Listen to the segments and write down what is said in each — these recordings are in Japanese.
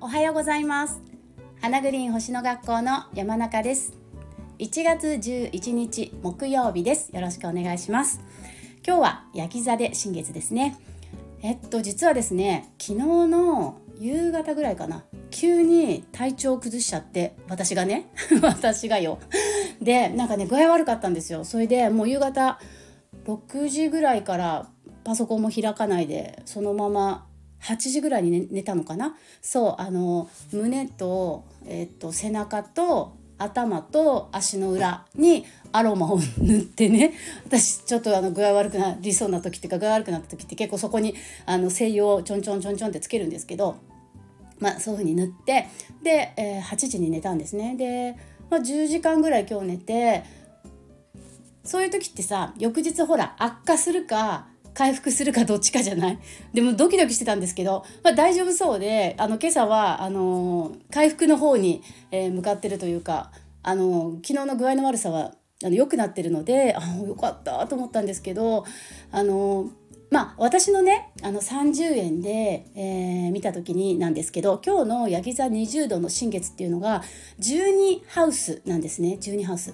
おはようございます。花グリーン星の学校の山中です。1月11日木曜日です。よろしくお願いします。今日は焼き座で新月ですね。えっと実はですね昨日の夕方ぐらいかな。急に体調を崩しちゃって私がね 私がよ。でなんかね具合悪かったんですよ。それでもう夕方6時ぐらいからパソコンも開かないでそのまま8時ぐらいに寝寝たのかな？そうあの胸と,、えっと背中と頭と足の裏にアロマを塗ってね 私ちょっとあの具合悪くなりそうな時っていうか具合悪くなった時って結構そこにあの精油をちょんちょんちょんちょんってつけるんですけど、まあ、そういう風に塗ってで、えー、8時に寝たんですね。で、まあ、10時間ぐらい今日寝てそういう時ってさ翌日ほら悪化するか回復するかどっちかじゃない？でもドキドキしてたんですけど、まあ、大丈夫そうであの今朝はあの回復の方に、えー、向かってるというかあの昨日の具合の悪さはあの良くなってるのであよかったと思ったんですけどあのまあ私のねあの30円で、えー、見た時になんですけど今日のヤギ座20度の新月っていうのが12ハウスなんですね12ハウス。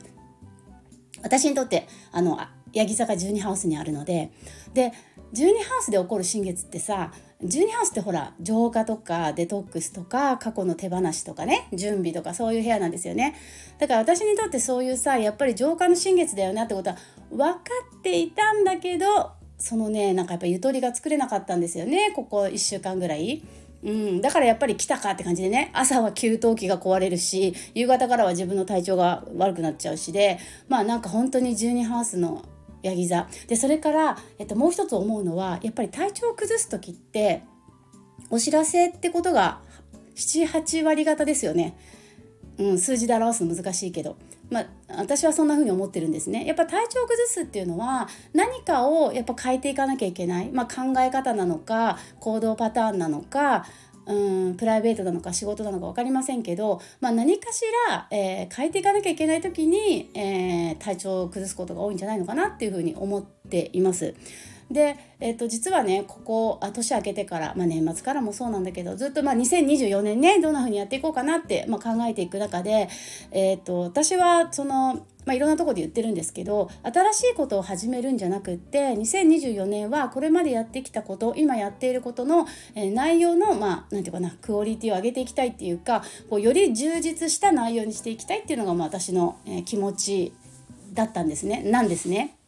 私にとってあのヤギ座が12ハウスにあるのでで12ハウスで起こる新月ってさ12ハウスってほら浄化とかデトックスとか過去の手放しとかね準備とかそういう部屋なんですよねだから私にとってそういうさやっぱり浄化の新月だよなってことは分かっていたんだけどそのねなんかやっぱゆとりが作れなかったんですよねここ1週間ぐらい。うん、だからやっぱり来たかって感じでね。朝は給湯器が壊れるし夕方からは自分の体調が悪くなっちゃうしでまあなんか本当に12ハウスのヤギ座。でそれから、えっと、もう一つ思うのはやっぱり体調を崩す時ってお知らせってことが78割方ですよね。うん、数字で表すの難しいけど、まあ、私はそんな風に思ってるんですね。やっぱ体調を崩すっていうのは何かをやっぱ変えていかなきゃいけない、まあ、考え方なのか行動パターンなのかうんプライベートなのか仕事なのか分かりませんけど、まあ、何かしら、えー、変えていかなきゃいけない時に、えー、体調を崩すことが多いんじゃないのかなっていうふうに思っています。で、えー、と実はねここあ年明けてから、まあ、年末からもそうなんだけどずっとまあ2024年ねどんな風にやっていこうかなって、まあ、考えていく中で、えー、と私はそのまあ、いろんなとこで言ってるんですけど新しいことを始めるんじゃなくって2024年はこれまでやってきたこと今やっていることの、えー、内容のまあ何て言うかなクオリティを上げていきたいっていうかこうより充実した内容にしていきたいっていうのが、まあ、私の、えー、気持ちだったんですねなんですね。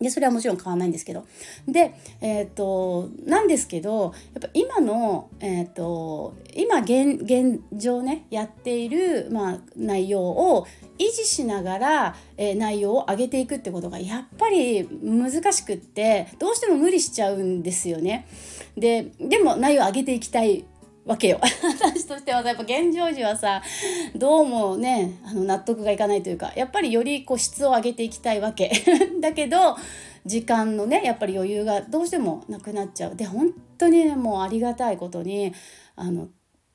でそれはもちろん変わらないんですけどでえっ、ー、となんですけどやっぱ今の、えーと、今現現状ねやっている、まあ、内容を維持しながら、えー、内容を上げていくってことがやっぱり難しくってどうしても無理しちゃうんですよね。ででも内容を上げていきたいわけよ。私としてはやっぱ現状時はさどうもねあの納得がいかないというかやっぱりよりこう質を上げていきたいわけ。だけど時間のねやっぱり余裕がどうしてもなくなっちゃう。で本当にねもうありがたいことにあの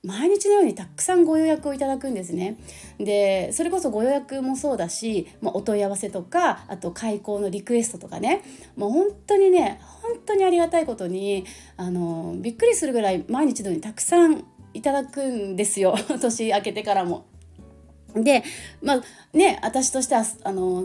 毎日のようにたくさんご予約をいただくんですね。でそれこそご予約もそうだし、まあ、お問い合わせとかあと開講のリクエストとかねもう本当にね本当にありがたいことにあのびっくりするぐらい毎日のようにたくさんいただくんですよ 年明けてからも。でまあね私としてはあの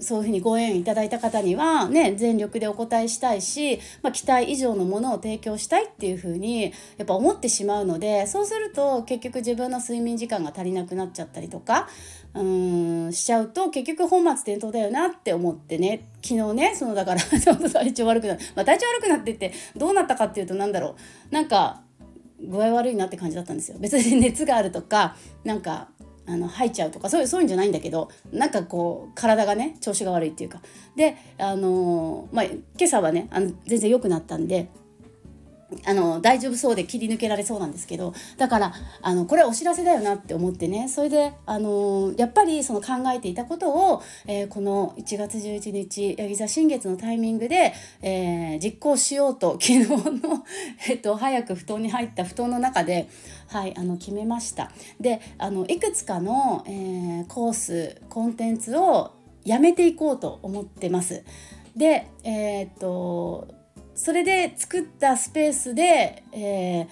そういうふうにご縁いただいた方にはね全力でお答えしたいし、まあ、期待以上のものを提供したいっていうふうにやっぱ思ってしまうのでそうすると結局自分の睡眠時間が足りなくなっちゃったりとかうんしちゃうと結局本末転倒だよなって思ってね。昨日ねそのだから ちょっと体調悪くなって、まあ、体調悪くなってってどうなったかっていうと何だろう。なんか具合悪いなって感じだったんですよ。別に熱があるとかなんかあの吐いちゃうとかそういうそういうんじゃないんだけどなんかこう体がね調子が悪いっていうか。であのまあ今朝はねあの全然良くなったんであの大丈夫そうで切り抜けられそうなんですけどだからあのこれはお知らせだよなって思ってねそれであのやっぱりその考えていたことを、えー、この1月11日ヤギ座新月のタイミングで、えー、実行しようと昨日の、えっと、早く布団に入った布団の中で、はい、あの決めました。であのいくつかの、えー、コースコンテンツをやめていこうと思ってます。でえー、っとそれで作ったスペースで、えー、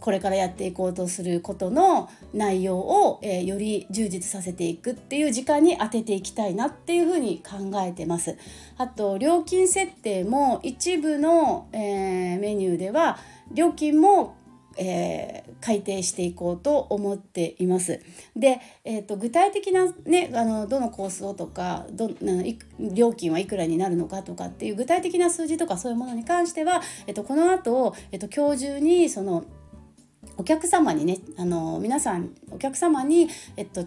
これからやっていこうとすることの内容を、えー、より充実させていくっていう時間に当てていきたいなっていうふうに考えてます。あと料金設定も一部の、えー、メニューでは料金もえー、改定していこうと思っています。で、えーと、具体的な、ね、あのどのコースをとかど料金はいくらになるのかとかっていう具体的な数字とかそういうものに関しては、えーと、この後、えーと今日中にそのお客様にねあの皆さんお客様に、えっと、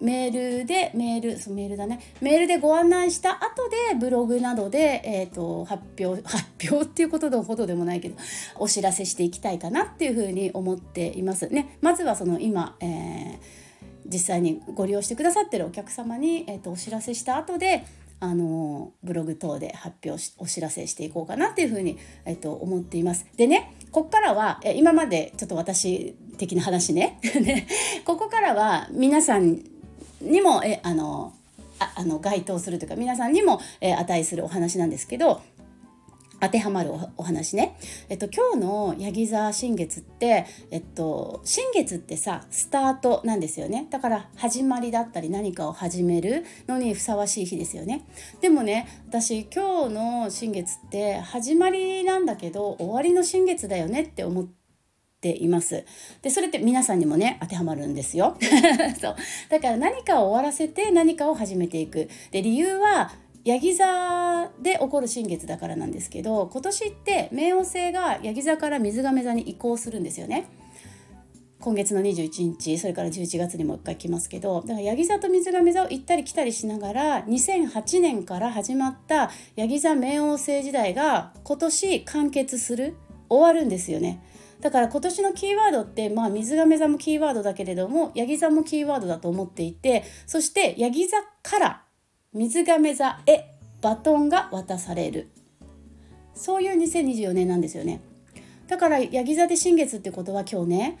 メールでメールそうメールだねメールでご案内した後でブログなどで、えーと、発表 発表っていうことほどでもないけどお知らせしていきたいかなっていうふうに思っていますね。まずはその今、えー、実際にご利用してくださってるお客様に、えーと、お知らせした後であのブログ等で発表しお知らせしていこうかなっていうふうに、えーと思っています。でねここからは今までちょっと私的な話ね ここからは皆さんにもえあのああの該当するというか皆さんにも、え値するお話なんですけど当てはまるお話ね。えっと、今日のヤギ座新月って、えっと、新月ってさ、スタートなんですよね。だから始まりだったり何かを始めるのにふさわしい日ですよね。でもね、私今日の新月って始まりなんだけど終わりの新月だよねって思って、ています。で、それって皆さんにもね、当てはまるんですよ。そう。だから何かを終わらせて何かを始めていく。で、理由は、ヤギ座で起こる新月だからなんですけど今年って冥王星がヤギ座から水亀座に移行するんですよね。今月の21日それから11月にもう一回来ますけどだからヤギ座と水亀座を行ったり来たりしながら2008年から始まったヤギ座冥王星時代が今年完結する終わるんですよね。だから今年のキーワードってまあ水亀座もキーワードだけれどもヤギ座もキーワードだと思っていてそしてヤギ座から水亀座へバトンが渡される。そういう2024年なんですよね。だからヤギ座で新月ってことは今日ね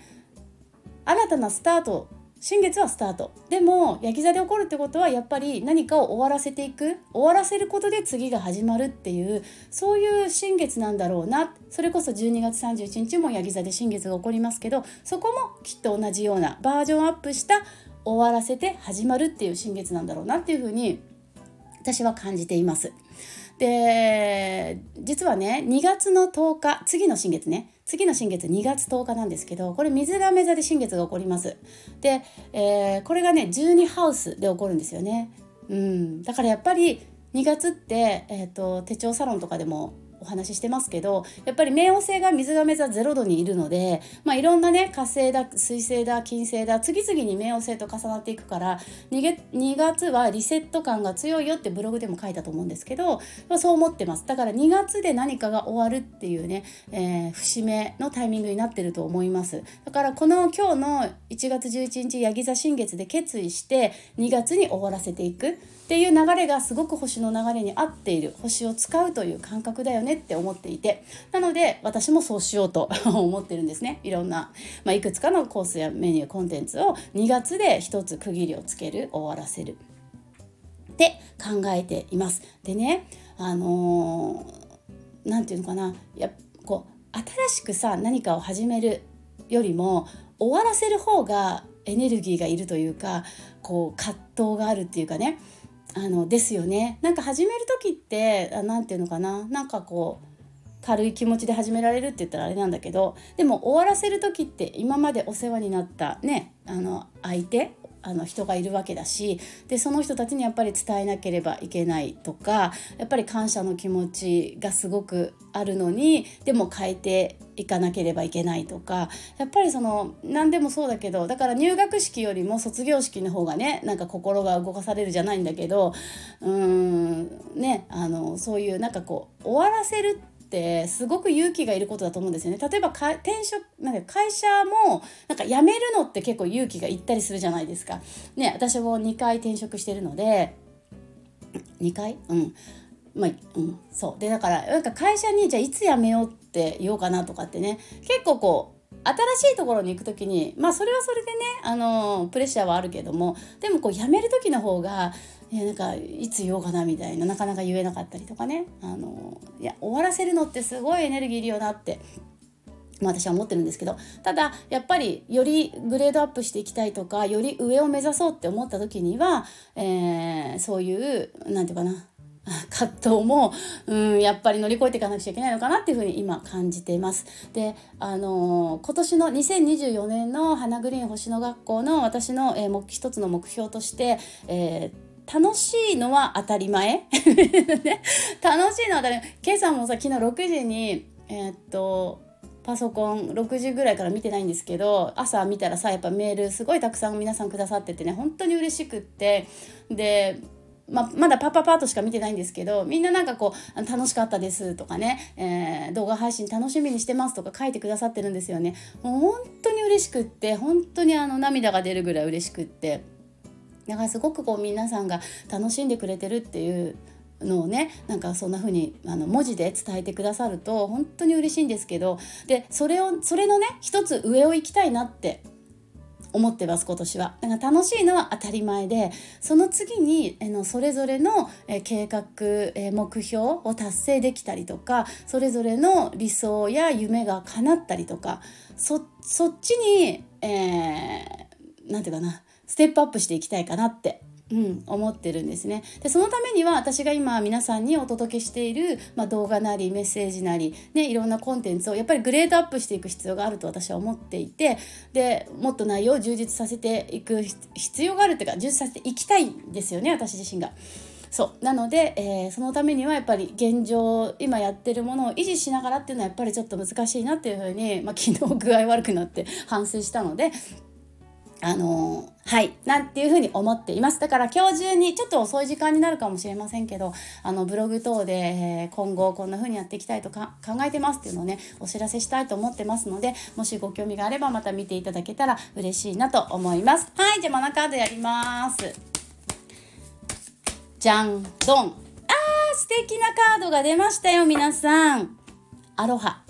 新たなスタート新月はスタート。でも焼き座で起こるってことはやっぱり何かを終わらせていく。終わらせることで次が始まるっていうそういう新月なんだろうな。それこそ12月31日も焼き座で新月が起こりますけどそこもきっと同じようなバージョンアップした終わらせて始まるっていう新月なんだろうなっていうふうに私は感じています。で実はね2月の10日次の新月ね。次の新月2月10日なんですけどこれ水亀座で新月が起こります。で、えー、これがね12ハウスで起こるんですよね。うん。だからやっぱり2月って、えーと手帳サロンとかでもお話ししてますけどやっぱり冥王星が水亀座0度にいるので、まあ、いろんなね火星だ水星だ金星だ次々に冥王星と重なっていくから2月はリセット感が強いよってブログでも書いたと思うんですけど、まあ、そう思ってます。だから2月で何かが終わるっていうね、えー、節目のタイミングになってると思います。だからこの今日の1月11日ヤギ座新月で決意して2月に終わらせていくっていう流れがすごく星の流れに合っている星を使うという感覚だよね。って思っていてなので私もそうしようと 思ってるんですね。いろんな、まあ、いくつかのコースやメニューコンテンツを2月で一つ区切りをつける終わらせる。って考えています。でねあの何、ー、て言うのかな。やこう新しくさ何かを始めるよりも終わらせる方がエネルギーがいるというかこう葛藤があるっていうかね。あのですよね。なんか始め時って何て言うのかな？なんかこう軽い気持ちで始められるって言ったらあれなんだけどでも終わらせる時って今までお世話になったねあの相手あの人がいるわけだしでその人たちにやっぱり伝えなければいけないとかやっぱり感謝の気持ちがすごくあるのにでも変えていかなければいけないとかやっぱりその何でもそうだけどだから入学式よりも卒業式の方がねなんか心が動かされるじゃないんだけどうーんねあのそういうなんかこう終わらせるってすごく勇気がいることだと思うんですよね。例えば転職なんか会社もなんか辞めるのって結構勇気がいったりするじゃないですか。ね私も2回転職してるので2回？うん。まあ、うん、そう。でだからなんか会社にじゃあいつ辞めようって言おうかなとかってね。結構こう新しいところに行く時にまあそれはそれでねあのプレッシャーはあるけども。でもこう辞める時の方がいやなんかいつ言おうかなみたいななかなか言えなかったりとかねあのいや終わらせるのってすごいエネルギーいるよなってまあ、私は思ってるんですけどただやっぱりよりグレードアップしていきたいとかより上を目指そうって思った時には、えー、そういう何て言うかな 葛藤も、うん、やっぱり乗り越えていかなくちゃいけないのかなっていうふうに今感じています。で、あのー、今年の2024年の花グリーン星野学校の私の、えー、一つの目標として、えー、楽しいのは当たり前。ね 楽しいのは当たり前。今朝もさ昨日6時にえー、っとパソコン6時ぐらいから見てないんですけど朝見たらさやっぱメールすごいたくさん皆さんくださっててね本当に嬉しくって。でままだパパパーとしか見てないんですけどみんななんかこう楽しかったですとかね、えー、動画配信楽しみにしてますとか書いてくださってるんですよね。もう本当に嬉しくって本当にあの涙が出るぐらい嬉しくって。だからすごくこう皆さんが楽しんでくれてるっていうのをねなんかそんな風にあに文字で伝えてくださると本当に嬉しいんですけどでそれをそれのね一つ上を行きたいなって思ってます今年は。だから楽しいのは当たり前でその次にえのそれぞれのえ計画え目標を達成できたりとかそれぞれの理想や夢が叶ったりとかそそっちに何、えー、て言うかなステップアップしていきたいかなってうん、思ってるんですね。でそのためには私が今皆さんにお届けしている、まあ、動画なりメッセージなり、ね、いろんなコンテンツをやっぱりグレードアップしていく必要があると私は思っていてでもっと内容を充実させていく必要があるっていうか充実させていきたいんですよね私自身が。そう。なので、えー、そのためにはやっぱり現状今やってるものを維持しながらっていうのはやっぱりちょっと難しいなっていうふうに、まあ、昨日具合悪くなって反省したのであのー、はい、なんていうふうに思っています。だから今日中にちょっと遅い時間になるかもしれませんけど、あのブログ等で、えー、今後こんな風にやっていきたいとか考えてますっていうのをね、お知らせしたいと思ってますので、もしご興味があればまた見ていただけたら嬉しいなと思います。はい、じゃあマナカードやります。じゃん、ドン。あー、素敵なカードが出ましたよ、皆さん。アロハ。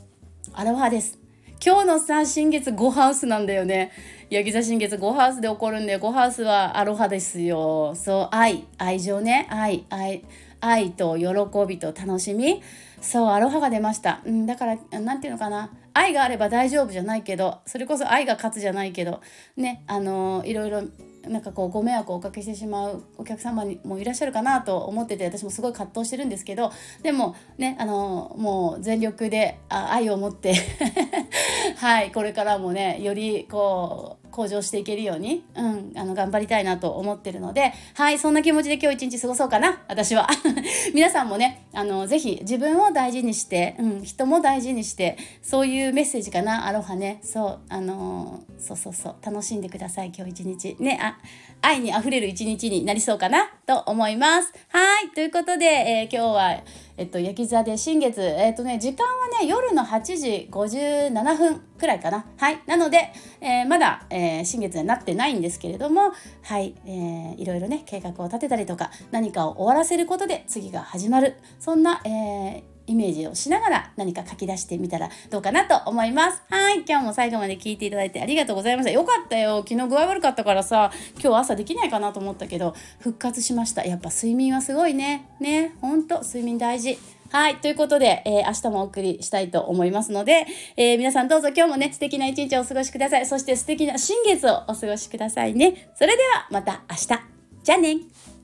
アロハです。今日のさ、新月5ハウスなんだよね。ヤギ座新月5ハウスで起こるんで、5ハウスはアロハですよ。そう、愛、愛情ね。愛、愛、愛と喜びと楽しみ。そう、アロハが出ました。うん、だから、なんていうのかな。愛があれば大丈夫じゃないけど、それこそ愛が勝つじゃないけど、ね、あのいろいろなんかこうご迷惑をおかけしてしまうお客様にもいらっしゃるかなと思ってて私もすごい葛藤してるんですけどでもねあのもう全力であ愛を持ってはいこれからもねよりこう向上していけるように、うん、あの頑張りたいなと思ってるのではいそんな気持ちで今日一日過ごそうかな私は。皆さんもねあのぜひ自分を大事にして、うん、人も大事にしてそういうメッセージかなアロハね。そうあのそうそうそう楽しんでください今日一日。ねあ愛にあふれる一日になりそうかなと思います。はいということで、えー、今日はえっと、焼き座で新月、えっとね、時間はね、夜の8時57分くらいかな。はい。なので、えー、まだ、えー、新月になってないんですけれども、はい、えー、いろいろね、計画を立てたりとか、何かを終わらせることで次が始まる。そんな、えー、イメージをしながら何か書き出してみたらどうかなと思います。はい。今日も最後まで聞いていただいてありがとうございました。よかったよ。昨日具合悪かったからさ、今日朝できないかなと思ったけど、復活しました。やっぱ睡眠はすごいね。ね。ほんと、睡眠大事。はい。ということで、えー、明日もお送りしたいと思いますので、えー、皆さんどうぞ今日もね、素敵な一日をお過ごしください。そして素敵な新月をお過ごしくださいね。それではまた明日。じゃあね。